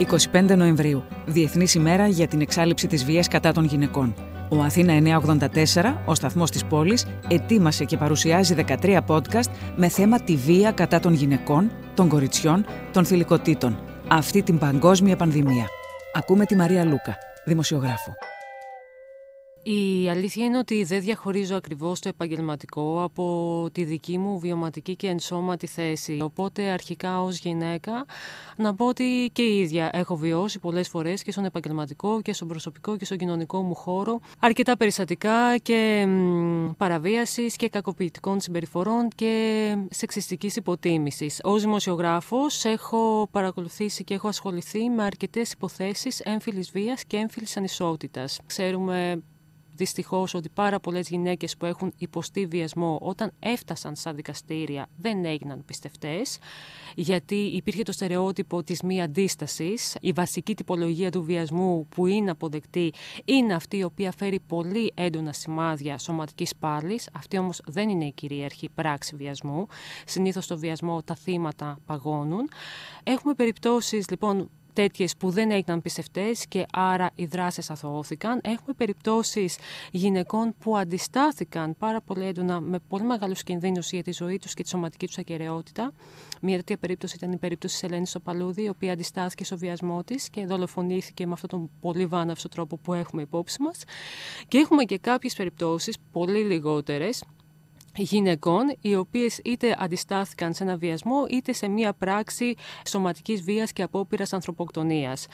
25 Νοεμβρίου, Διεθνής ημέρα για την εξάλληψη της βίας κατά των γυναικών. Ο Αθήνα 984, ο σταθμός της πόλης, ετοίμασε και παρουσιάζει 13 podcast με θέμα τη βία κατά των γυναικών, των κοριτσιών, των θηλυκοτήτων. Αυτή την παγκόσμια πανδημία. Ακούμε τη Μαρία Λούκα, δημοσιογράφο. Η αλήθεια είναι ότι δεν διαχωρίζω ακριβώς το επαγγελματικό από τη δική μου βιωματική και ενσώματη θέση. Οπότε αρχικά ως γυναίκα να πω ότι και η ίδια έχω βιώσει πολλές φορές και στον επαγγελματικό και στον προσωπικό και στον κοινωνικό μου χώρο αρκετά περιστατικά και παραβίασης και κακοποιητικών συμπεριφορών και σεξιστικής υποτίμησης. Ως δημοσιογράφος έχω παρακολουθήσει και έχω ασχοληθεί με αρκετές υποθέσεις έμφυλης βίας και έμφυλης ανισότητας. Ξέρουμε Δυστυχώς ότι πάρα πολλές γυναίκες που έχουν υποστεί βιασμό όταν έφτασαν στα δικαστήρια δεν έγιναν πιστευτές, γιατί υπήρχε το στερεότυπο της μη αντίστασης. Η βασική τυπολογία του βιασμού που είναι αποδεκτή είναι αυτή η οποία φέρει πολύ έντονα σημάδια σωματικής πάλης. Αυτή όμως δεν είναι η κυρίαρχη πράξη βιασμού. Συνήθως το βιασμό τα θύματα παγώνουν. Έχουμε περιπτώσεις λοιπόν τέτοιες που δεν έγιναν πιστευτές και άρα οι δράσει αθωώθηκαν. Έχουμε περιπτώσεις γυναικών που αντιστάθηκαν πάρα πολύ έντονα με πολύ μεγάλους κινδύνους για τη ζωή τους και τη σωματική τους ακαιρεότητα. Μία τέτοια περίπτωση ήταν η περίπτωση της Ελένης Παλούδη, η οποία αντιστάθηκε στο βιασμό της και δολοφονήθηκε με αυτόν τον πολύ βάναυσο τρόπο που έχουμε υπόψη μας. Και έχουμε και κάποιες περιπτώσεις, πολύ λιγότερες, γυναικών οι οποίες είτε αντιστάθηκαν σε ένα βιασμό είτε σε μία πράξη σωματικής βίας και απόπειρας ανθρωποκτονίας.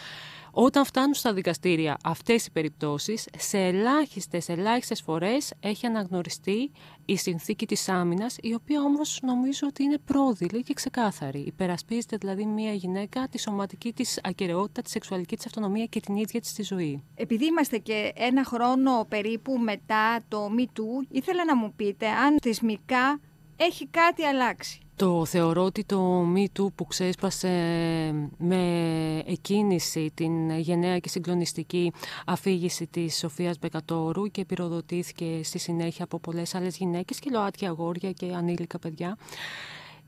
Όταν φτάνουν στα δικαστήρια αυτές οι περιπτώσεις, σε ελάχιστες, ελάχιστες φορές έχει αναγνωριστεί η συνθήκη της άμυνας, η οποία όμως νομίζω ότι είναι πρόδειλη και ξεκάθαρη. Υπερασπίζεται δηλαδή μια γυναίκα τη σωματική της ακαιρεότητα, τη σεξουαλική της αυτονομία και την ίδια της τη ζωή. Επειδή είμαστε και ένα χρόνο περίπου μετά το MeToo, ήθελα να μου πείτε αν θεσμικά έχει κάτι αλλάξει. Το θεωρώ ότι το MeToo που ξέσπασε με εκκίνηση την γενναία και συγκλονιστική αφήγηση της Σοφίας Μπεκατόρου και πυροδοτήθηκε στη συνέχεια από πολλές άλλες γυναίκες και ΛΟΑΤΚΙ αγόρια και ανήλικα παιδιά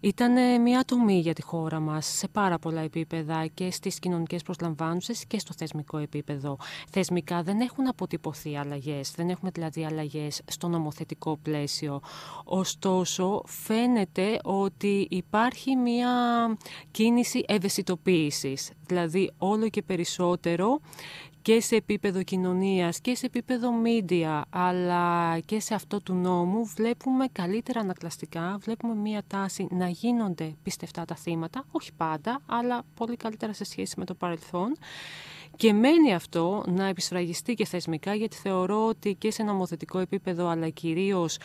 ήταν μια τομή για τη χώρα μας σε πάρα πολλά επίπεδα και στις κοινωνικές προσλαμβάνουσες και στο θεσμικό επίπεδο. Θεσμικά δεν έχουν αποτυπωθεί αλλαγές, δεν έχουμε δηλαδή αλλαγές στο νομοθετικό πλαίσιο. Ωστόσο φαίνεται ότι υπάρχει μια κίνηση ευαισθητοποίησης, δηλαδή όλο και περισσότερο και σε επίπεδο κοινωνίας και σε επίπεδο media αλλά και σε αυτό του νόμου βλέπουμε καλύτερα ανακλαστικά, βλέπουμε μία τάση να γίνονται πιστευτά τα θύματα, όχι πάντα, αλλά πολύ καλύτερα σε σχέση με το παρελθόν. Και μένει αυτό να επισφραγιστεί και θεσμικά, γιατί θεωρώ ότι και σε νομοθετικό επίπεδο, αλλά κυρίως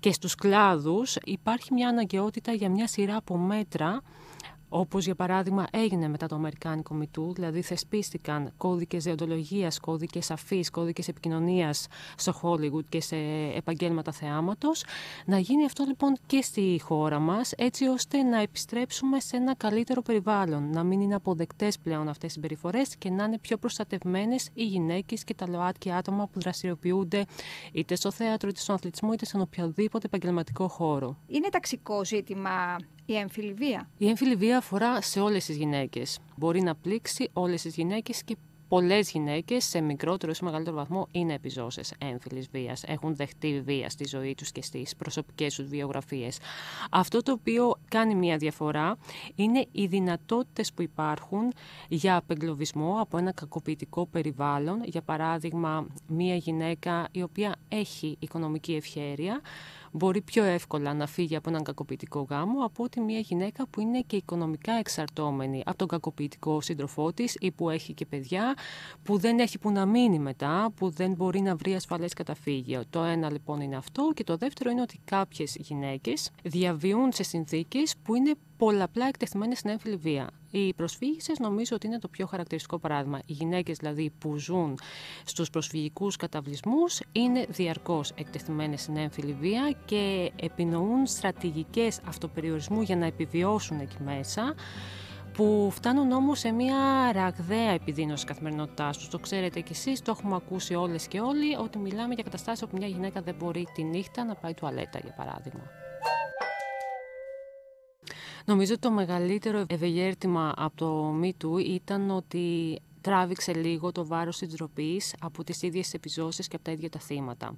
και στους κλάδους, υπάρχει μια αναγκαιότητα για μια σειρά από μέτρα Όπως για παράδειγμα έγινε μετά το Αμερικάνικο Μητού, δηλαδή θεσπίστηκαν κώδικες δεοντολογίας, κώδικες αφής, κώδικες επικοινωνίας στο Hollywood και σε επαγγέλματα θεάματος. Να γίνει αυτό λοιπόν και στη χώρα μας, έτσι ώστε να επιστρέψουμε σε ένα καλύτερο περιβάλλον. Να μην είναι αποδεκτές πλέον αυτές οι συμπεριφορές και να είναι πιο προστατευμένες οι γυναίκες και τα ΛΟΑΤΚΙ άτομα που δραστηριοποιούνται είτε στο θέατρο, είτε στον αθλητισμό, είτε σε οποιοδήποτε επαγγελματικό χώρο. Είναι ταξικό ζήτημα η έμφυλη βία; Η έμφυλη βία αφορά σε όλες τις γυναίκες. Μπορεί να πλήξει όλες τις γυναίκες και πολλές γυναίκες σε μικρότερο ή σε μεγαλύτερο βαθμό είναι επιζώσες έμφυλης βίας. Έχουν δεχτεί βία στη ζωή τους και στις προσωπικές τους βιογραφίες. Αυτό το οποίο κάνει μια διαφορά είναι οι δυνατότητες που υπάρχουν για απεγκλωβισμό από ένα κακοποιητικό περιβάλλον. Για παράδειγμα, μια γυναίκα η οποία έχει οικονομική ευχέρεια μπορεί πιο εύκολα να φύγει από έναν κακοποιητικό γάμο από ότι μια γυναίκα που είναι και οικονομικά εξαρτώμενη από τον κακοποιητικό σύντροφό της ή που έχει και παιδιά, που δεν έχει που να μείνει μετά, που δεν μπορεί να βρει ασφαλές καταφύγιο. Το ένα λοιπόν είναι αυτό και το δεύτερο είναι ότι κάποιες γυναίκες διαβιούν σε συνθήκες που είναι πολλαπλά εκτεθειμένες στην έμφυλη βία. Οι προσφύγησες νομίζω ότι είναι το πιο χαρακτηριστικό παράδειγμα. Οι γυναίκες δηλαδή που ζουν στους προσφυγικούς καταβλισμούς είναι διαρκώς εκτεθειμένες στην έμφυλη βία και επινοούν στρατηγικές αυτοπεριορισμού για να επιβιώσουν εκεί μέσα που φτάνουν όμως σε μια ραγδαία επιδείνωση καθημερινότητάς τους. Το ξέρετε κι εσείς, το έχουμε ακούσει όλες και όλοι, ότι μιλάμε για καταστάσεις όπου μια γυναίκα δεν μπορεί τη νύχτα να πάει τουαλέτα, για παράδειγμα. Νομίζω ότι το μεγαλύτερο ευεργέτημα από το Me ήταν ότι τράβηξε λίγο το βάρος της ντροπής από τις ίδιες επιζώσεις και από τα ίδια τα θύματα.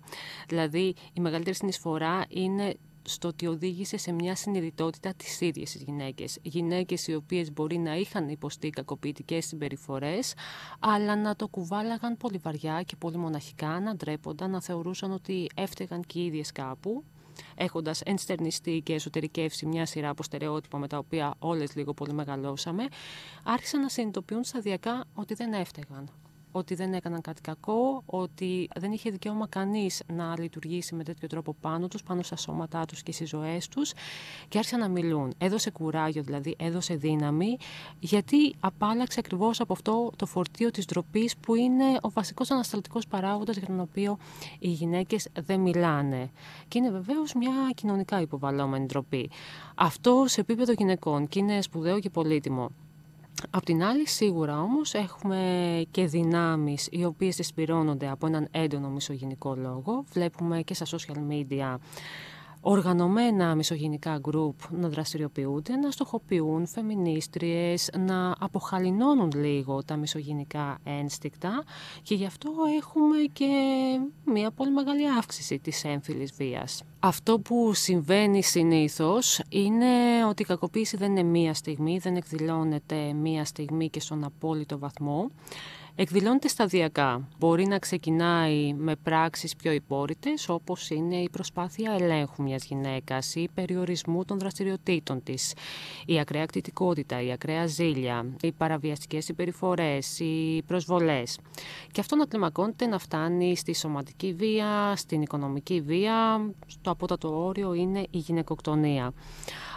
Δηλαδή, η μεγαλύτερη συνεισφορά είναι στο ότι οδήγησε σε μια συνειδητότητα τις ίδιες τις γυναίκες. Γυναίκες οι οποίες μπορεί να είχαν υποστεί κακοποιητικές συμπεριφορές, αλλά να το κουβάλαγαν πολύ βαριά και πολύ μοναχικά, να ντρέπονταν, να θεωρούσαν ότι έφταιγαν και οι ίδιες κάπου έχοντας ενστερνιστεί και εσωτερικεύσει μια σειρά από στερεότυπα με τα οποία όλες λίγο πολύ μεγαλώσαμε, άρχισαν να συνειδητοποιούν σταδιακά ότι δεν έφταιγαν ότι δεν έκαναν κάτι κακό, ότι δεν είχε δικαίωμα κανείς να λειτουργήσει με τέτοιο τρόπο πάνω τους, πάνω στα σώματά τους και στις ζωές τους και άρχισαν να μιλούν. Έδωσε κουράγιο, δηλαδή έδωσε δύναμη, γιατί απάλαξε ακριβώς από αυτό το φορτίο της ντροπής που είναι ο βασικός ανασταλτικός παράγοντας για τον οποίο οι γυναίκες δεν μιλάνε. Και είναι βεβαίως μια κοινωνικά υποβαλλόμενη ντροπή. Αυτό σε επίπεδο γυναικών και είναι σπουδαίο και πολύτιμο. Απ' την άλλη, σίγουρα όμως έχουμε και δυνάμεις οι οποίες εισπυρώνονται από έναν έντονο μισογενικό λόγο. Βλέπουμε και στα social media οργανωμένα μισογενικά γκρουπ να δραστηριοποιούνται, να στοχοποιούν φεμινίστριες, να αποχαλινώνουν λίγο τα μισογενικά ένστικτα και γι' αυτό έχουμε και μια πολύ μεγάλη αύξηση της έμφυλης βίας. Αυτό που συμβαίνει συνήθως είναι ότι η κακοποίηση δεν είναι μία στιγμή, δεν εκδηλώνεται μία στιγμή και στον απόλυτο βαθμό εκδηλώνεται σταδιακά. Μπορεί να ξεκινάει με πράξεις πιο υπόρρητες, όπως είναι η προσπάθεια ελέγχου μιας γυναίκας ή περιορισμού των δραστηριοτήτων της, η ακραία κτητικότητα, η ακραία ζήλια, οι παραβιαστικές συμπεριφορές, οι προσβολές. Και αυτό να κλιμακώνεται να φτάνει στη σωματική βία, στην οικονομική βία, στο απότατο όριο είναι η γυναικοκτονία.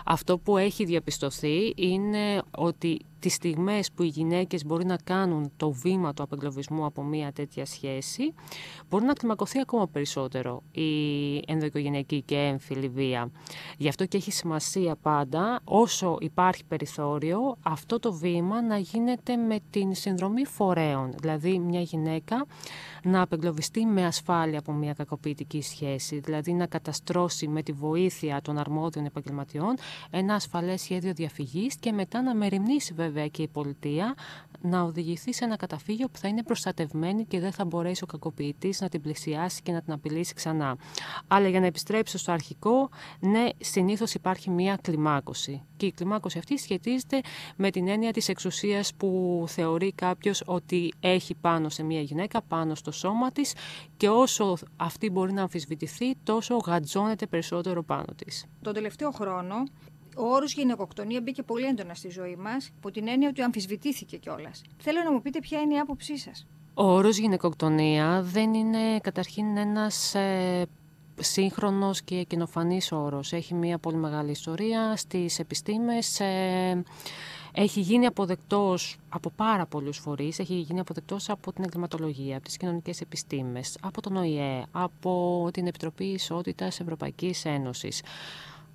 Αυτό που έχει διαπιστωθεί είναι ότι τις στιγμές που οι γυναίκες μπορεί να κάνουν το βήμα του απεγκλωβισμού από μια τέτοια σχέση, μπορεί να κλιμακωθεί ακόμα περισσότερο η ενδοοικογενειακή και έμφυλη βία. Γι' αυτό και έχει σημασία πάντα, όσο υπάρχει περιθώριο, αυτό το βήμα να γίνεται με την συνδρομή φορέων. Δηλαδή μια γυναίκα να απεγκλωβιστεί με ασφάλεια από μια κακοποιητική σχέση, δηλαδή να καταστρώσει με τη βοήθεια των αρμόδιων επαγγελματιών ένα ασφαλές σχέδιο διαφυγής και μετά να μεριμνήσει βέβαια και η πολιτεία να οδηγηθεί σε ένα καταφύγιο που θα είναι προστατευμένη και δεν θα μπορέσει ο κακοποιητής να την πλησιάσει και να την απειλήσει ξανά. Αλλά για να επιστρέψω στο αρχικό, ναι, συνήθως υπάρχει μία κλιμάκωση. Και η κλιμάκωση αυτή σχετίζεται με την έννοια της εξουσίας που θεωρεί κάποιος ότι έχει πάνω σε μία γυναίκα, πάνω στο σώμα της και όσο αυτή μπορεί να αμφισβητηθεί, τόσο γατζώνεται περισσότερο πάνω της. Τον τελευταίο χρόνο ο όρος γυναικοκτονία μπήκε πολύ έντονα στη ζωή μας, από την έννοια ότι αμφισβητήθηκε κιόλας. Θέλω να μου πείτε ποια είναι η άποψή σας. Ο όρος γυναικοκτονία δεν είναι καταρχήν ένας ε, σύγχρονος και κοινοφανής όρος. Έχει μια πολύ μεγάλη ιστορία στις επιστήμες. Ε, έχει γίνει αποδεκτός από πάρα πολλούς φορείς, έχει γίνει αποδεκτός από την εγκληματολογία, από τις κοινωνικές επιστήμες, από τον ΟΗΕ, από την Επιτροπή Ισότητας Ευρωπαϊκής Ένωσης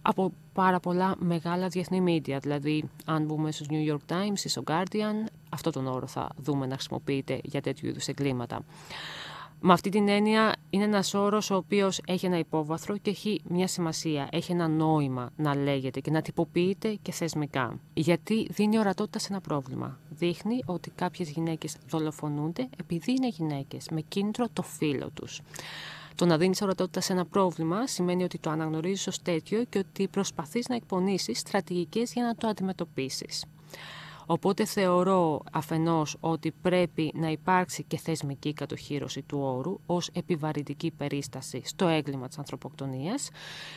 από πάρα πολλά μεγάλα διεθνή media. Δηλαδή, αν μπούμε στους New York Times ή στο Guardian, αυτό τον όρο θα δούμε να χρησιμοποιείται για τέτοιου είδους εγκλήματα. Με αυτή την έννοια είναι ένας όρος ο οποίος έχει ένα υπόβαθρο και έχει μια σημασία, έχει ένα νόημα να λέγεται και να τυποποιείται και θεσμικά. Γιατί δίνει ορατότητα σε ένα πρόβλημα. Δείχνει ότι κάποιες γυναίκες δολοφονούνται επειδή είναι γυναίκες, με κίνητρο το φύλλο τους. Το να δίνεις ορατότητα σε ένα πρόβλημα σημαίνει ότι το αναγνωρίζεις ως τέτοιο και ότι προσπαθείς να εκπονήσεις στρατηγικές για να το αντιμετωπίσεις. Οπότε θεωρώ αφενός ότι πρέπει να υπάρξει και θεσμική κατοχήρωση του όρου ως επιβαρυντική περίσταση στο έγκλημα της ανθρωποκτονίας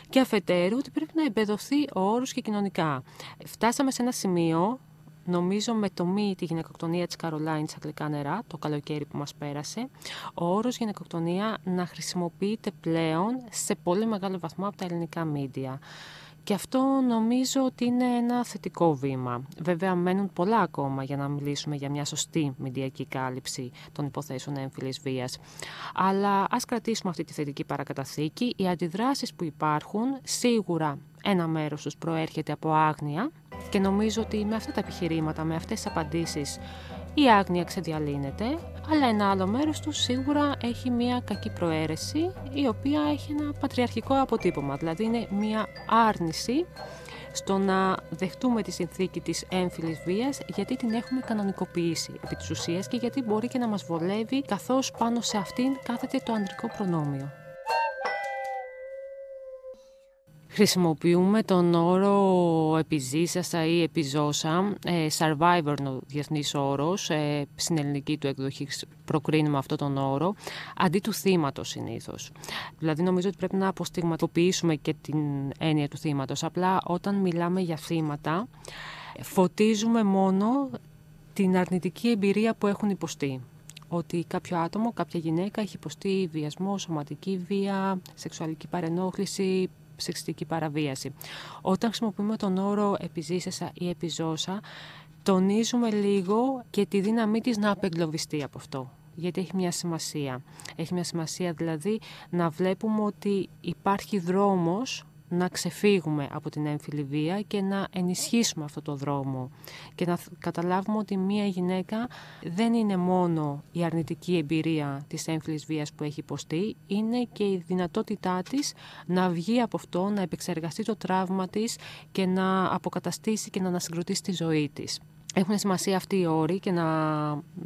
και αφετέρου ότι πρέπει να εμπεδοθεί ο όρος και κοινωνικά. Φτάσαμε σε ένα σημείο Νομίζω με το μη τη γυναικοκτονία της Καρολάιν στα γλυκά νερά, το καλοκαίρι που μας πέρασε, ο όρος γυναικοκτονία να χρησιμοποιείται πλέον σε πολύ μεγάλο βαθμό από τα ελληνικά μίντια. Και αυτό νομίζω ότι είναι ένα θετικό βήμα. Βέβαια, μένουν πολλά ακόμα για να μιλήσουμε για μια σωστή μηντιακή κάλυψη των υποθέσεων έμφυλης βίας. Αλλά ας κρατήσουμε αυτή τη θετική παρακαταθήκη. Οι αντιδράσεις που υπάρχουν, σίγουρα ένα μέρος τους προέρχεται από άγνοια και νομίζω ότι με αυτά τα επιχειρήματα, με αυτές τις απαντήσεις η άγνοια ξεδιαλύνεται, αλλά ένα άλλο μέρος του σίγουρα έχει μια κακή προαίρεση, η οποία έχει ένα πατριαρχικό αποτύπωμα, δηλαδή είναι μια άρνηση στο να δεχτούμε τη συνθήκη της έμφυλης βίας γιατί την έχουμε κανονικοποιήσει επί της ουσίας και γιατί μπορεί και να μας βολεύει καθώς πάνω σε αυτήν κάθεται το ανδρικό προνόμιο. Χρησιμοποιούμε τον όρο επιζήσασα ή επιζώσα, ε, survivor ο διεθνής όρος, ε, στην ελληνική του εκδοχή προκρίνουμε αυτόν τον όρο, αντί του θύματος συνήθως. Δηλαδή νομίζω ότι πρέπει να αποστιγματοποιήσουμε και την έννοια του θύματος. Απλά όταν μιλάμε για θύματα, φωτίζουμε μόνο την αρνητική εμπειρία που έχουν υποστεί ότι κάποιο άτομο, κάποια γυναίκα έχει υποστεί βιασμό, σωματική βία, σεξουαλική παρενόχληση, σεξιστική παραβίαση. Όταν χρησιμοποιούμε τον όρο επιζήσεσα ή επιζώσα, τονίζουμε λίγο και τη δύναμή της να απεγκλωβιστεί από αυτό. Γιατί έχει μια σημασία. Έχει μια σημασία δηλαδή να βλέπουμε ότι υπάρχει δρόμος να ξεφύγουμε από την έμφυλη βία και να ενισχύσουμε αυτό το δρόμο και να καταλάβουμε ότι μία γυναίκα δεν είναι μόνο η αρνητική εμπειρία της έμφυλης βίας που έχει υποστεί, είναι και η δυνατότητά της να βγει από αυτό, να επεξεργαστεί το τραύμα της και να αποκαταστήσει και να ανασυγκροτήσει τη ζωή της. Έχουν σημασία αυτοί οι όροι και να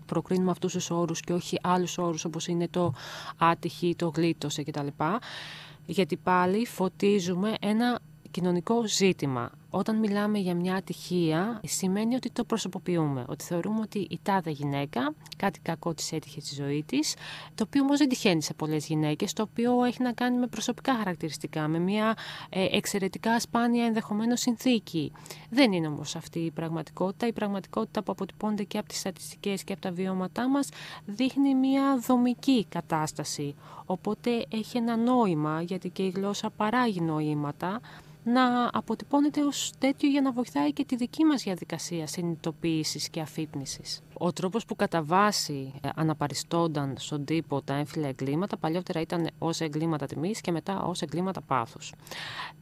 προκρίνουμε αυτούς τους όρους και όχι άλλους όρους όπως είναι το άτυχη, το γλίτωσε κτλ γιατί πάλι φωτίζουμε ένα κοινωνικό ζήτημα. Όταν μιλάμε για μια ατυχία, σημαίνει ότι το προσωποποιούμε. Ότι θεωρούμε ότι η τάδε γυναίκα κάτι κακό της έτυχε στη ζωή της, το οποίο όμως δεν τυχαίνει σε πολλές γυναίκες, το οποίο έχει να κάνει με προσωπικά χαρακτηριστικά, με μια ε, εξαιρετικά σπάνια ενδεχομένως συνθήκη. Δεν είναι όμως αυτή η πραγματικότητα. Η πραγματικότητα που αποτυπώνεται και από τις στατιστικές και από τα βιώματά μας δείχνει μια δομική κατάσταση. Οπότε έχει ένα νόημα, γιατί και η γλώσσα παράγει νοήματα να αποτυπώνεται ως τέτοιο για να βοηθάει και τη δική μας διαδικασία συνειδητοποίησης και αφύπνισης. Ο τρόπος που κατά βάση ε, αναπαριστώνταν στον τύπο τα έμφυλα εγκλήματα παλιότερα ήταν ως εγκλήματα τιμής και μετά ως εγκλήματα πάθους.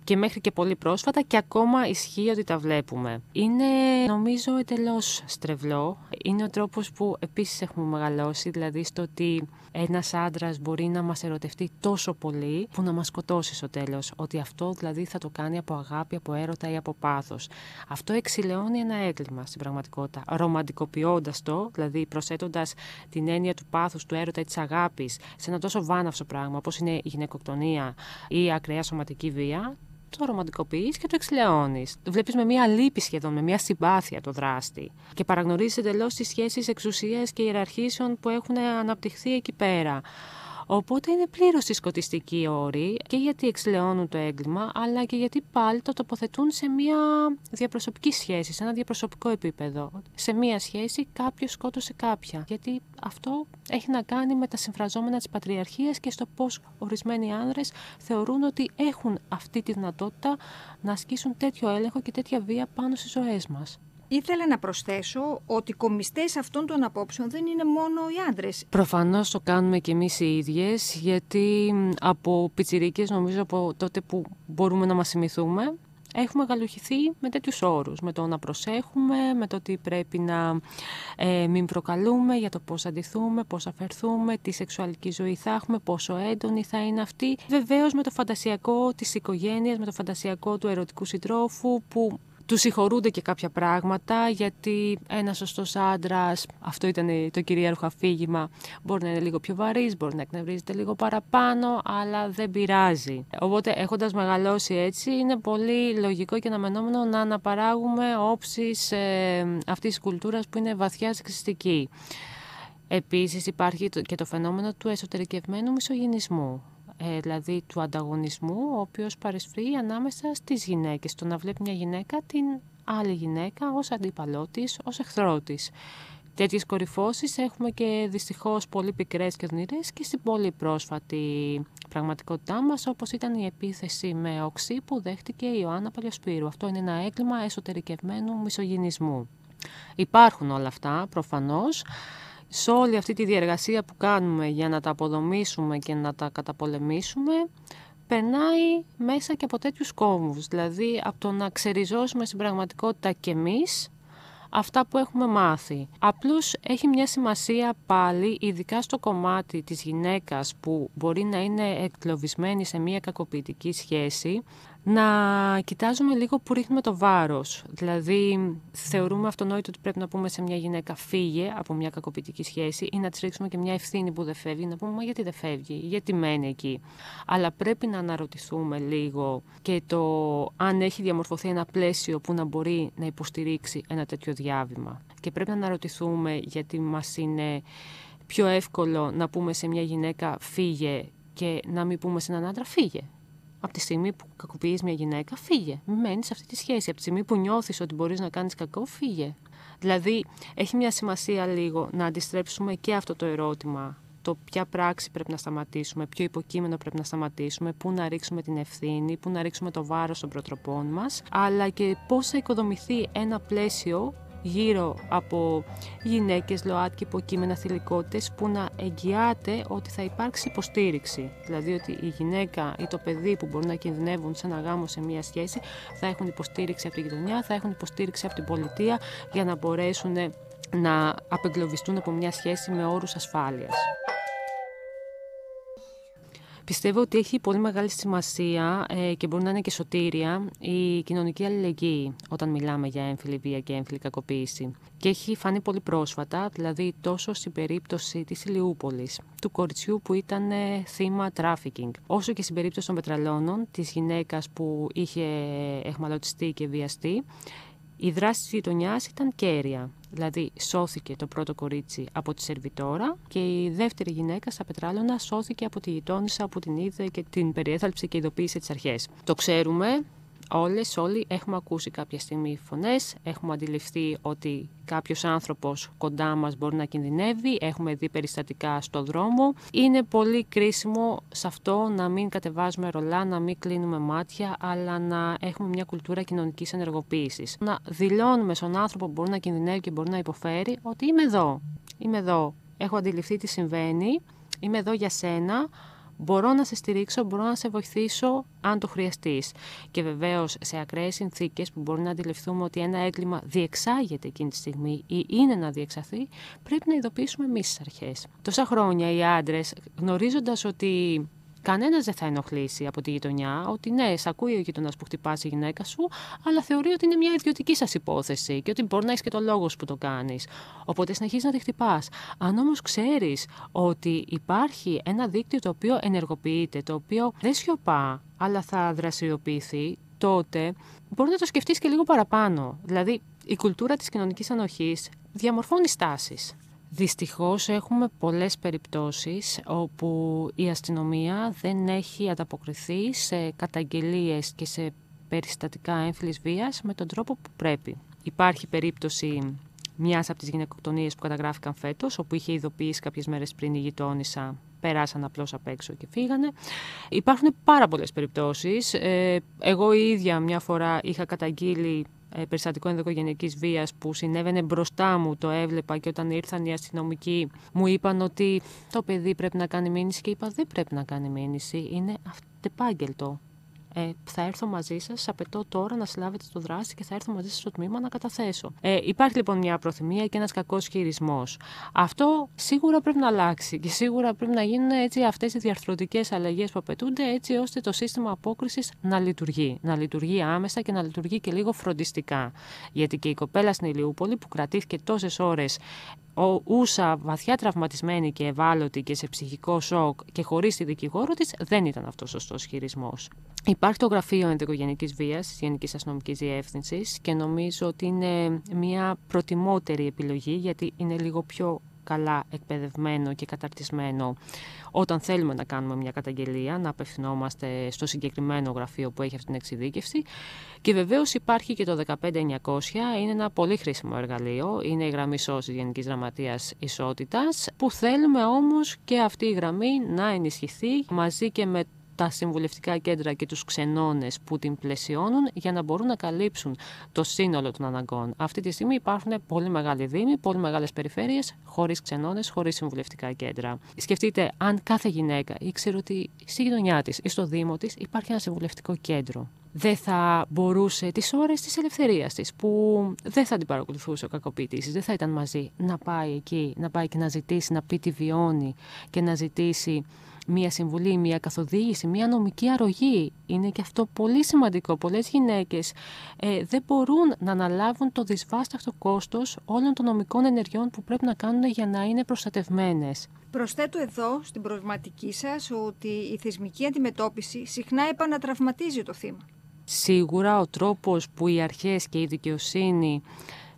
Και μέχρι και πολύ πρόσφατα και ακόμα ισχύει ότι τα βλέπουμε. Είναι νομίζω εντελώς στρεβλό. Είναι ο τρόπος που επίσης έχουμε μεγαλώσει, δηλαδή στο ότι ένας άντρας μπορεί να μας ερωτευτεί τόσο πολύ που να μας σκοτώσει στο τέλος. Ότι αυτό δηλαδή θα το κάνει από αγάπη, από έρωτα ή από πάθος. Αυτό εξηλαιώνει ένα έγκλημα στην πραγματικότητα, ρομαντικοποιώντας αυτό, δηλαδή προσθέτοντας την έννοια του πάθους, του έρωτα ή της αγάπης σε ένα τόσο βάναυσο πράγμα όπως είναι η γυναικοκτονία ή η ακραία σωματική βία, το ρομαντικοποιείς και το εξηλαιώνεις. Το βλέπεις με μία λύπη σχεδόν, με μία συμπάθεια το δράστη. Και παραγνωρίζεις εντελώς τις σχέσεις εξουσία και ιεραρχήσεων που έχουν αναπτυχθεί εκεί πέρα. Οπότε είναι πλήρως σκοτιστική όρη και γιατί εξηλαιώνουν το έγκλημα, αλλά και γιατί πάλι το τοποθετούν σε μια διαπροσωπική σχέση, σε ένα διαπροσωπικό επίπεδο. Σε μια σχέση κάποιος σκότωσε κάποια. Γιατί αυτό έχει να κάνει με τα συμφραζόμενα της πατριαρχίας και στο πώς ορισμένοι άνδρες θεωρούν ότι έχουν αυτή τη δυνατότητα να ασκήσουν τέτοιο έλεγχο και τέτοια βία πάνω στις ζωές μας. Ήθελα να προσθέσω ότι οι κομιστές αυτών των απόψεων δεν είναι μόνο οι άντρες. Προφανώς το κάνουμε και εμείς οι ίδιες, γιατί από πιτσιρίκες νομίζω από τότε που μπορούμε να μας θυμηθούμε, έχουμε γαλουχηθεί με τέτοιους όρους, με το να προσέχουμε, με το ότι πρέπει να ε, μην προκαλούμε για το πώς αντιθούμε, πώς αφαιρθούμε, τι σεξουαλική ζωή θα έχουμε, πόσο έντονη θα είναι αυτή. Βεβαίως με το φαντασιακό της οικογένειας, με το φαντασιακό του ερωτικού συντρόφου που τους συγχωρούνται και κάποια πράγματα γιατί ένα σωστός άντρας, αυτό ήταν το κυρίαρχο αφήγημα, μπορεί να είναι λίγο πιο βαρύς, μπορεί να εκνευρίζεται λίγο παραπάνω, αλλά δεν πειράζει. Οπότε, έχοντας μεγαλώσει έτσι, είναι πολύ λογικό και αναμενόμενο να αναπαράγουμε όψεις ε, αυτής της κουλτούρας που είναι βαθιά σεξιστική. Επίσης υπάρχει και το φαινόμενο του εσωτερικευμένου μισογυνισμού ε, δηλαδή του ανταγωνισμού, ο οποίος παρεσφρεί ανάμεσα στις γυναίκες. Το να βλέπει μια γυναίκα την άλλη γυναίκα ως αντίπαλό της, ως εχθρό της. Τέτοιες κορυφώσεις έχουμε και δυστυχώς πολύ πικρές και οδυνηρές και στην πολύ πρόσφατη πραγματικότητά μας, όπως ήταν η επίθεση με οξύ που δέχτηκε η Ιωάννα Παλιοσπύρου. Αυτό είναι ένα έγκλημα εσωτερικευμένου μισογυνισμού. Υπάρχουν όλα αυτά, προφανώς σε όλη αυτή τη διεργασία που κάνουμε για να τα αποδομήσουμε και να τα καταπολεμήσουμε περνάει μέσα και από τέτοιους κόμβους. Δηλαδή από το να ξεριζώσουμε στην πραγματικότητα και εμείς αυτά που έχουμε μάθει. Απλώς έχει μια σημασία πάλι, ειδικά στο κομμάτι της γυναίκας που μπορεί να είναι εκκλωβισμένη σε μια κακοποιητική σχέση, να κοιτάζουμε λίγο που ρίχνουμε το βάρος. Δηλαδή, θεωρούμε αυτονόητο ότι πρέπει να πούμε σε μια γυναίκα φύγε από μια κακοποιητική σχέση ή να της ρίξουμε και μια ευθύνη που δεν φεύγει, να πούμε μα γιατί δεν φεύγει, γιατί μένει εκεί. Αλλά πρέπει να αναρωτηθούμε λίγο και το αν έχει διαμορφωθεί ένα πλαίσιο που να μπορεί να υποστηρίξει ένα τέτοιο διάβημα. Και πρέπει να αναρωτηθούμε γιατί μας είναι πιο εύκολο να πούμε σε μια γυναίκα φύγε και να μην πούμε σε έναν άντρα φύγε. Από τη στιγμή που κακοποιείς μια γυναίκα, φύγε. Μην μένεις σε αυτή τη σχέση. Από τη στιγμή που νιώθεις ότι μπορείς να κάνεις κακό, φύγε. Δηλαδή, έχει μια σημασία λίγο να αντιστρέψουμε και αυτό το ερώτημα. Το ποια πράξη πρέπει να σταματήσουμε, ποιο υποκείμενο πρέπει να σταματήσουμε, πού να ρίξουμε την ευθύνη, πού να ρίξουμε το βάρος των προτροπών μας, αλλά και πώς θα οικοδομηθεί ένα πλαίσιο γύρω από γυναίκες, ΛΟΑΤ και υποκείμενα θηλυκότητες που να εγγυάται ότι θα υπάρξει υποστήριξη. Δηλαδή ότι η γυναίκα ή το παιδί που μπορούν να κινδυνεύουν σε ένα γάμο, σε μια σχέση, θα έχουν υποστήριξη από τη γειτονιά, θα έχουν υποστήριξη από την πολιτεία για να μπορέσουν να απεγκλωβιστούν από μια σχέση με όρους ασφάλειας. Πιστεύω ότι έχει πολύ μεγάλη σημασία ε, και μπορεί να είναι και σωτήρια η κοινωνική αλληλεγγύη όταν μιλάμε για έμφυλη βία και έμφυλη κακοποίηση. Και έχει φανεί πολύ πρόσφατα, δηλαδή τόσο στην περίπτωση της Ηλιούπολης, του κοριτσιού που ήταν ε, θύμα τράφικινγκ, όσο και στην περίπτωση των Πετραλώνων, της γυναίκας που είχε αιχμαλωτιστεί και βιαστεί, η δράση της γειτονιάς ήταν καίρια. Δηλαδή σώθηκε το πρώτο κορίτσι από τη σερβιτόρα και η δεύτερη γυναίκα στα Πετράλωνα σώθηκε από τη γειτόνισσα που την είδε και την περιέθαλψε και ειδοποίησε τις αρχές. Το ξέρουμε, όλες, όλοι έχουμε ακούσει κάποια στιγμή φωνές, έχουμε αντιληφθεί ότι κάποιος άνθρωπος κοντά μας μπορεί να κινδυνεύει, έχουμε δει περιστατικά στο δρόμο. Είναι πολύ κρίσιμο σε αυτό να μην κατεβάζουμε ρολά, να μην κλείνουμε μάτια, αλλά να έχουμε μια κουλτούρα κοινωνικής ενεργοποίησης. Να δηλώνουμε στον άνθρωπο που μπορεί να κινδυνεύει και μπορεί να υποφέρει ότι είμαι εδώ, είμαι εδώ, έχω αντιληφθεί τι συμβαίνει, είμαι εδώ για σένα, μπορώ να σε στηρίξω, μπορώ να σε βοηθήσω αν το χρειαστείς. Και βεβαίως σε ακραίες συνθήκες που μπορεί να αντιληφθούμε ότι ένα έγκλημα διεξάγεται εκείνη τη στιγμή ή είναι να διεξαθεί, πρέπει να ειδοποιήσουμε εμείς τις αρχές. Τόσα χρόνια οι άντρες, γνωρίζοντας ότι Κανένας δεν θα ενοχλήσει από τη γειτονιά ότι ναι, σ' ακούει ο γειτονάς που χτυπάς η γυναίκα σου, αλλά θεωρεί ότι είναι μια ιδιωτική σας υπόθεση και ότι μπορεί να έχεις και το λόγο που το κάνεις. Οπότε συνεχίζεις να τη χτυπάς. Αν όμως ξέρεις ότι υπάρχει ένα δίκτυο το οποίο ενεργοποιείται, το οποίο δεν σιωπά, αλλά θα δραστηριοποιηθεί, τότε μπορεί να το σκεφτείς και λίγο παραπάνω. Δηλαδή, η κουλτούρα της κοινωνικής ανοχής διαμορφώνει στάσεις. Δυστυχώς έχουμε πολλές περιπτώσεις όπου η αστυνομία δεν έχει ανταποκριθεί σε καταγγελίες και σε περιστατικά έμφυλης βίας με τον τρόπο που πρέπει. Υπάρχει περίπτωση μιας από τις γυναικοκτονίες που καταγράφηκαν φέτος, όπου είχε ειδοποιήσει κάποιες μέρες πριν η γειτόνισσα, περάσαν απλώς απ' έξω και φύγανε. Υπάρχουν πάρα πολλές περιπτώσεις. Ε, εγώ η ίδια μια φορά είχα καταγγείλει ε, περιστατικό ενδοκογενειακής βίας που συνέβαινε μπροστά μου, το έβλεπα και όταν ήρθαν οι αστυνομικοί μου είπαν ότι το παιδί πρέπει να κάνει μήνυση και είπα δεν πρέπει να κάνει μήνυση, είναι αυτεπάγγελτο ε, θα έρθω μαζί σας, απαιτώ τώρα να συλλάβετε στο δράση και θα έρθω μαζί σας στο τμήμα να καταθέσω. Ε, υπάρχει λοιπόν μια προθυμία και ένας κακός χειρισμός. Αυτό σίγουρα πρέπει να αλλάξει και σίγουρα πρέπει να γίνουν έτσι αυτές οι διαρθρωτικές αλλαγές που απαιτούνται έτσι ώστε το σύστημα απόκρισης να λειτουργεί. Να λειτουργεί άμεσα και να λειτουργεί και λίγο φροντιστικά. Γιατί και η κοπέλα στην Ηλιούπολη που κρατήθηκε τόσες ώρες ούσα βαθιά τραυματισμένη και ευάλωτη και σε ψυχικό σοκ και χωρίς τη δικηγόρο της, δεν ήταν αυτός ο σωστός χειρισμός. Υπάρχει το γραφείο ενδοικογενειακή βίας της Γενικής Αστυνομικής Διεύθυνσης και νομίζω ότι είναι μια προτιμότερη επιλογή γιατί είναι λίγο πιο καλά εκπαιδευμένο και καταρτισμένο όταν θέλουμε να κάνουμε μια καταγγελία, να απευθυνόμαστε στο συγκεκριμένο γραφείο που έχει αυτή την εξειδίκευση. Και βεβαίως υπάρχει και το 15900, είναι ένα πολύ χρήσιμο εργαλείο, είναι η γραμμή σώσης Γενικής Γραμματείας Ισότητας, που θέλουμε όμως και αυτή η γραμμή να ενισχυθεί μαζί και με τα συμβουλευτικά κέντρα και τους ξενώνες που την πλαισιώνουν για να μπορούν να καλύψουν το σύνολο των αναγκών. Αυτή τη στιγμή υπάρχουν πολύ μεγάλοι δήμοι, πολύ μεγάλες περιφέρειες, χωρίς ξενώνες, χωρίς συμβουλευτικά κέντρα. Σκεφτείτε αν κάθε γυναίκα ήξερε ότι στη γειτονιά της ή στο δήμο της υπάρχει ένα συμβουλευτικό κέντρο δεν θα μπορούσε τις ώρες της ελευθερίας της που δεν θα την παρακολουθούσε ο κακοποιητής, δεν θα ήταν μαζί να πάει εκεί, να πάει και να ζητήσει, να πει τι βιώνει και να ζητήσει μία συμβουλή, μία καθοδήγηση, μία νομική αρρωγή. Είναι και αυτό πολύ σημαντικό. Πολλές γυναίκες ε, δεν μπορούν να αναλάβουν το δυσβάσταχτο κόστος όλων των νομικών ενεργειών που πρέπει να κάνουν για να είναι προστατευμένες. Προσθέτω εδώ στην προβληματική σας ότι η θεσμική αντιμετώπιση συχνά επανατραυματίζει το θύμα. Σίγουρα ο τρόπος που οι αρχές και η δικαιοσύνη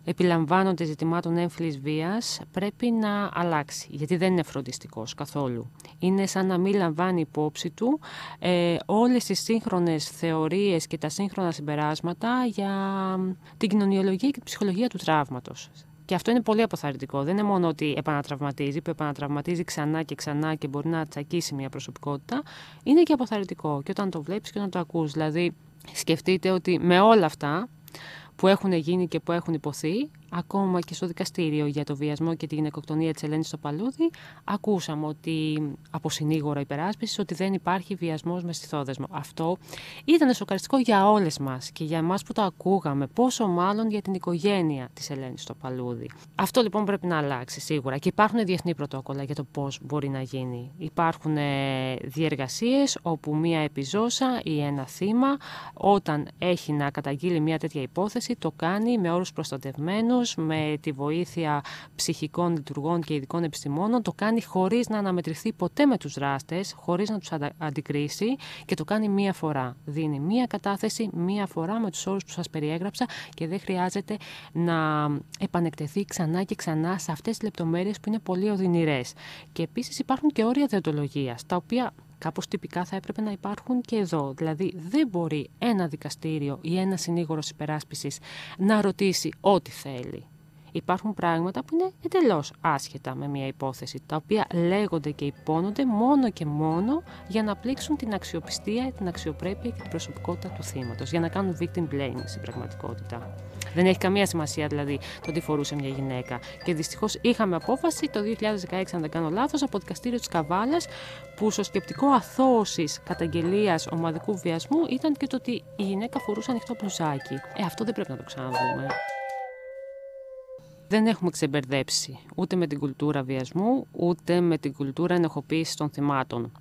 επιλαμβάνονται ζητημάτων έμφυλης βίας πρέπει να αλλάξει, γιατί δεν είναι φροντιστικός καθόλου. Είναι σαν να μην λαμβάνει υπόψη του ε, όλες τις σύγχρονες θεωρίες και τα σύγχρονα συμπεράσματα για την κοινωνιολογία και την ψυχολογία του τραύματος. Και αυτό είναι πολύ αποθαρρυντικό. Δεν είναι μόνο ότι επανατραυματίζει, που επανατραυματίζει ξανά και ξανά και μπορεί να τσακίσει μια προσωπικότητα. Είναι και αποθαρρυντικό. Και όταν το βλέπεις και όταν το ακούς. Δηλαδή, σκεφτείτε ότι με όλα αυτά που έχουν γίνει και που έχουν υποθεί, ακόμα και στο δικαστήριο για το βιασμό και τη γυναικοκτονία της Ελένης στο Παλούδι, ακούσαμε ότι από συνήγορο υπεράσπισης ότι δεν υπάρχει βιασμός μες στιθόδεσμο. Αυτό ήταν σοκαριστικό για όλες μας και για εμάς που το ακούγαμε, πόσο μάλλον για την οικογένεια της Ελένης στο Παλούδι. Αυτό λοιπόν πρέπει να αλλάξει σίγουρα και υπάρχουν διεθνή πρωτόκολλα για το πώς μπορεί να γίνει. Υπάρχουν ε, διεργασίες όπου μία επιζώσα ή ένα θύμα, όταν έχει να καταγγείλει μια τέτοια υπόθεση, το κάνει με όρους προστατευμένους με τη βοήθεια ψυχικών λειτουργών και ειδικών επιστημόνων, το κάνει χωρίς να αναμετρηθεί ποτέ με τους δράστες, χωρίς να τους αντικρίσει και το κάνει μία φορά. Δίνει μία κατάθεση μία φορά με τους όρους που σας περιέγραψα και δεν χρειάζεται να επανεκτεθεί ξανά και ξανά σε αυτές τις λεπτομέρειες που είναι πολύ οδυνηρές. Και επίσης υπάρχουν και όρια διοντολογίας, τα οποία κάπως τυπικά θα έπρεπε να υπάρχουν και εδώ. Δηλαδή δεν μπορεί ένα δικαστήριο ή ένα συνήγορος υπεράσπισης να ρωτήσει ό,τι θέλει. Υπάρχουν πράγματα που είναι εντελώς άσχετα με μια υπόθεση, τα οποία λέγονται και υπόνονται μόνο και μόνο για να πλήξουν την αξιοπιστία, την αξιοπρέπεια και την προσωπικότητα του θύματος, για να κάνουν victim blaming στην πραγματικότητα. Δεν έχει καμία σημασία δηλαδή το τι φορούσε μια γυναίκα. Και δυστυχώς είχαμε απόφαση το 2016, αν δεν κάνω λάθος, από δικαστήριο της Καβάλας, που στο σκεπτικό αθώωσης καταγγελίας ομαδικού βιασμού ήταν και το ότι η γυναίκα φορούσε ανοιχτό πλουζάκι. Ε, αυτό δεν πρέπει να το ξαναδούμε. Δεν έχουμε ξεμπερδέψει ούτε με την κουλτούρα βιασμού, ούτε με την κουλτούρα ενεχοποίηση των θυμάτων.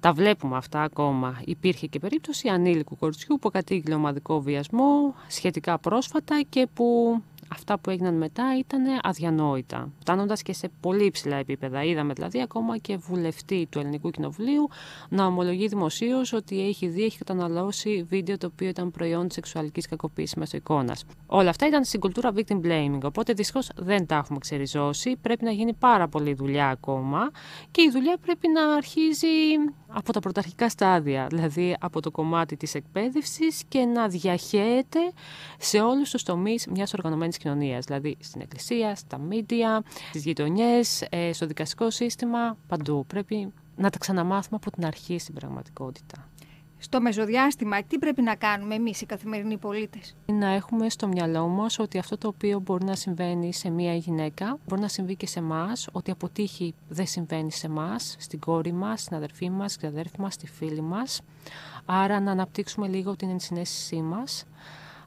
Τα βλέπουμε αυτά ακόμα. Υπήρχε και περίπτωση ανήλικου κοριτσιού που κατήγγειλε ομαδικό βιασμό σχετικά πρόσφατα και που αυτά που έγιναν μετά ήταν αδιανόητα. Φτάνοντας και σε πολύ υψηλά επίπεδα. Είδαμε δηλαδή ακόμα και βουλευτή του Ελληνικού Κοινοβουλίου να ομολογεί δημοσίως ότι έχει δει, έχει καταναλώσει βίντεο το οποίο ήταν προϊόν της σεξουαλικής κακοποίησης μέσω εικόνας. Όλα αυτά ήταν στην κουλτούρα victim blaming. Οπότε δυστυχώς δεν τα έχουμε ξεριζώσει. Πρέπει να γίνει πάρα πολλή δουλειά ακόμα και η δουλειά πρέπει να αρχίζει από τα πρωταρχικά στάδια, δηλαδή από το κομμάτι της εκπαίδευσης και να διαχέεται σε όλους τους τομείς μιας οργανωμένης κοινωνίας, δηλαδή στην εκκλησία, στα μίντια, στις γειτονιές, ε, στο δικαστικό σύστημα, παντού. Πρέπει να τα ξαναμάθουμε από την αρχή στην πραγματικότητα. Στο μεσοδιάστημα, τι πρέπει να κάνουμε εμείς οι καθημερινοί πολίτες; Να έχουμε στο μυαλό μας ότι αυτό το οποίο μπορεί να συμβαίνει σε μία γυναίκα μπορεί να συμβεί και σε εμά, ότι αποτύχει δεν συμβαίνει σε εμά, στην κόρη μας, στην αδερφή μας, στην αδέρφη μας, στη φίλη μας. Άρα να αναπτύξουμε λίγο την ενσυναίσθησή μας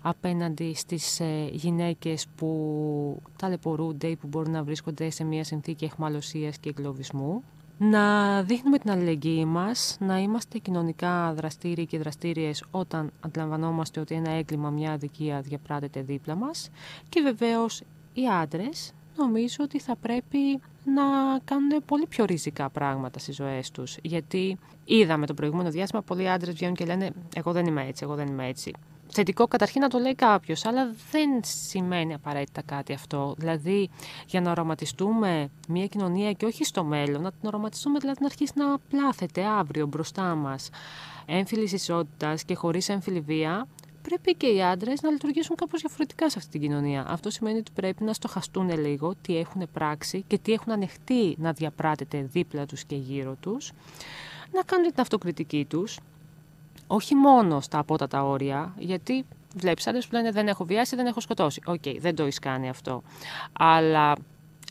απέναντι στις ε, γυναίκες που ταλαιπωρούνται ή που μπορούν να βρίσκονται σε μια συνθήκη εχμαλωσίας και εγκλωβισμού να δείχνουμε την αλληλεγγύη μας, να είμαστε κοινωνικά δραστήριοι και δραστήριες όταν αντιλαμβανόμαστε ότι ένα έγκλημα, μια αδικία διαπράτεται δίπλα μας και βεβαίως οι άντρες νομίζω ότι θα πρέπει να κάνουν πολύ πιο ριζικά πράγματα στις ζωές τους. Γιατί είδαμε το προηγούμενο διάστημα πολλοί άντρες βγαίνουν και λένε εγώ δεν είμαι έτσι, εγώ δεν είμαι έτσι θετικό καταρχήν να το λέει κάποιος, αλλά δεν σημαίνει απαραίτητα κάτι αυτό. Δηλαδή, για να οραματιστούμε μια κοινωνία και όχι στο μέλλον, να την οραματιστούμε δηλαδή να αρχίσει να πλάθεται αύριο μπροστά μας. Έμφυλης ισότητας και χωρίς έμφυλη βία, πρέπει και οι άντρες να λειτουργήσουν κάπως διαφορετικά σε αυτή την κοινωνία. Αυτό σημαίνει ότι πρέπει να στοχαστούν λίγο τι έχουν πράξει και τι έχουν ανεχτεί να διαπράτεται δίπλα τους και γύρω τους, να κάνουν την αυτοκριτική τους, όχι μόνο στα απώτατα όρια, γιατί βλέπεις άντρες που λένε Δεν έχω βιάσει, δεν έχω σκοτώσει. OK, okay, δεν το έχεις κάνει αυτό. Αλλά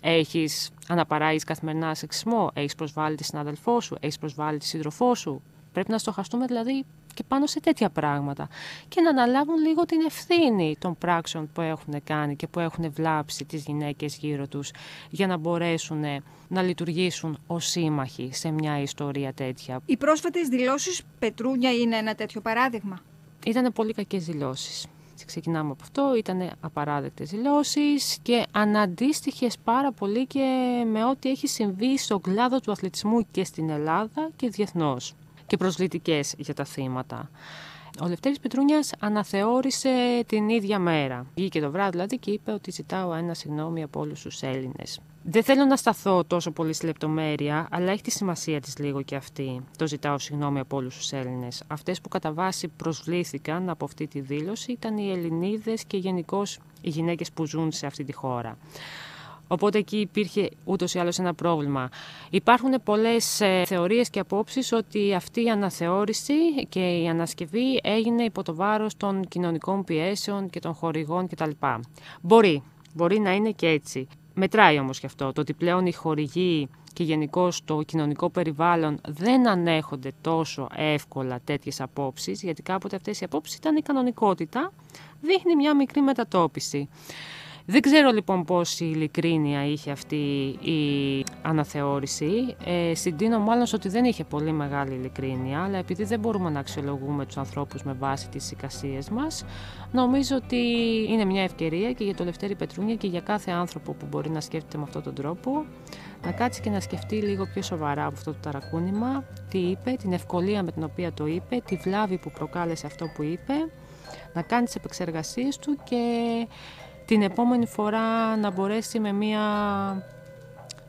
έχεις αναπαράγεις καθημερινά σεξισμό, έχεις προσβάλει τη συνάδελφό σου, έχεις προσβάλει τη σύντροφό σου. Πρέπει να στοχαστούμε δηλαδή και πάνω σε τέτοια πράγματα και να αναλάβουν λίγο την ευθύνη των πράξεων που έχουν κάνει και που έχουν βλάψει τις γυναίκες γύρω τους για να μπορέσουν να λειτουργήσουν ως σύμμαχοι σε μια ιστορία τέτοια. Οι πρόσφατες δηλώσεις Πετρούνια είναι ένα τέτοιο παράδειγμα; Ήταν πολύ κακές δηλώσεις. Ξεκινάμε από αυτό, ήταν απαράδεκτες δηλώσεις και αναντίστοιχες πάρα πολύ και με ό,τι έχει συμβεί στον κλάδο του αθλητισμού και στην Ελλάδα και διεθνώς και προσβλητικές για τα θύματα. Ο Λευτέρης Πετρούνιας αναθεώρησε την ίδια μέρα. Βγήκε το βράδυ δηλαδή και είπε ότι ζητάω ένα συγγνώμη από όλους τους Έλληνες. Δεν θέλω να σταθώ τόσο πολύ στη λεπτομέρεια, αλλά έχει τη σημασία της λίγο και αυτή. Το ζητάω συγγνώμη από όλους τους Έλληνες. Αυτές που κατά βάση προσβλήθηκαν από αυτή τη δήλωση ήταν οι Ελληνίδες και γενικώς οι γυναίκες που ζουν σε αυτή τη χώρα. Οπότε εκεί υπήρχε ούτως ή άλλως ένα πρόβλημα. Υπάρχουν πολλές ε, θεωρίες και απόψεις ότι αυτή η αναθεώρηση και η ανασκευή έγινε υπό το βάρος των κοινωνικών πιέσεων και των χορηγών κτλ. Μπορεί, μπορεί να είναι και έτσι. Μετράει όμως και αυτό, το ότι πλέον οι χορηγοί και γενικώ το κοινωνικό περιβάλλον δεν ανέχονται τόσο εύκολα τέτοιες απόψεις, γιατί κάποτε αυτές οι απόψεις ήταν η κανονικότητα, δείχνει μια μικρή μετατόπιση. Δεν ξέρω λοιπόν πόση ειλικρίνεια είχε αυτή η αναθεώρηση. Ε, συντείνω μάλλον ότι δεν είχε πολύ μεγάλη ειλικρίνεια, αλλά επειδή δεν μπορούμε να αξιολογούμε τους ανθρώπους με βάση τις εικασίες μας, νομίζω ότι είναι μια ευκαιρία και για το Λευτέρη Πετρούνια και για κάθε άνθρωπο που μπορεί να σκέφτεται με αυτόν τον τρόπο, να κάτσει και να σκεφτεί λίγο πιο σοβαρά από αυτό το ταρακούνημα, τι είπε, την ευκολία με την οποία το είπε, τη βλάβη που προκάλεσε αυτό που είπε, να κάνει τις επεξεργασίες του και την επόμενη φορά να μπορέσει με μια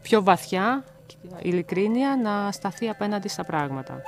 πιο βαθιά ειλικρίνεια να σταθεί απέναντι στα πράγματα.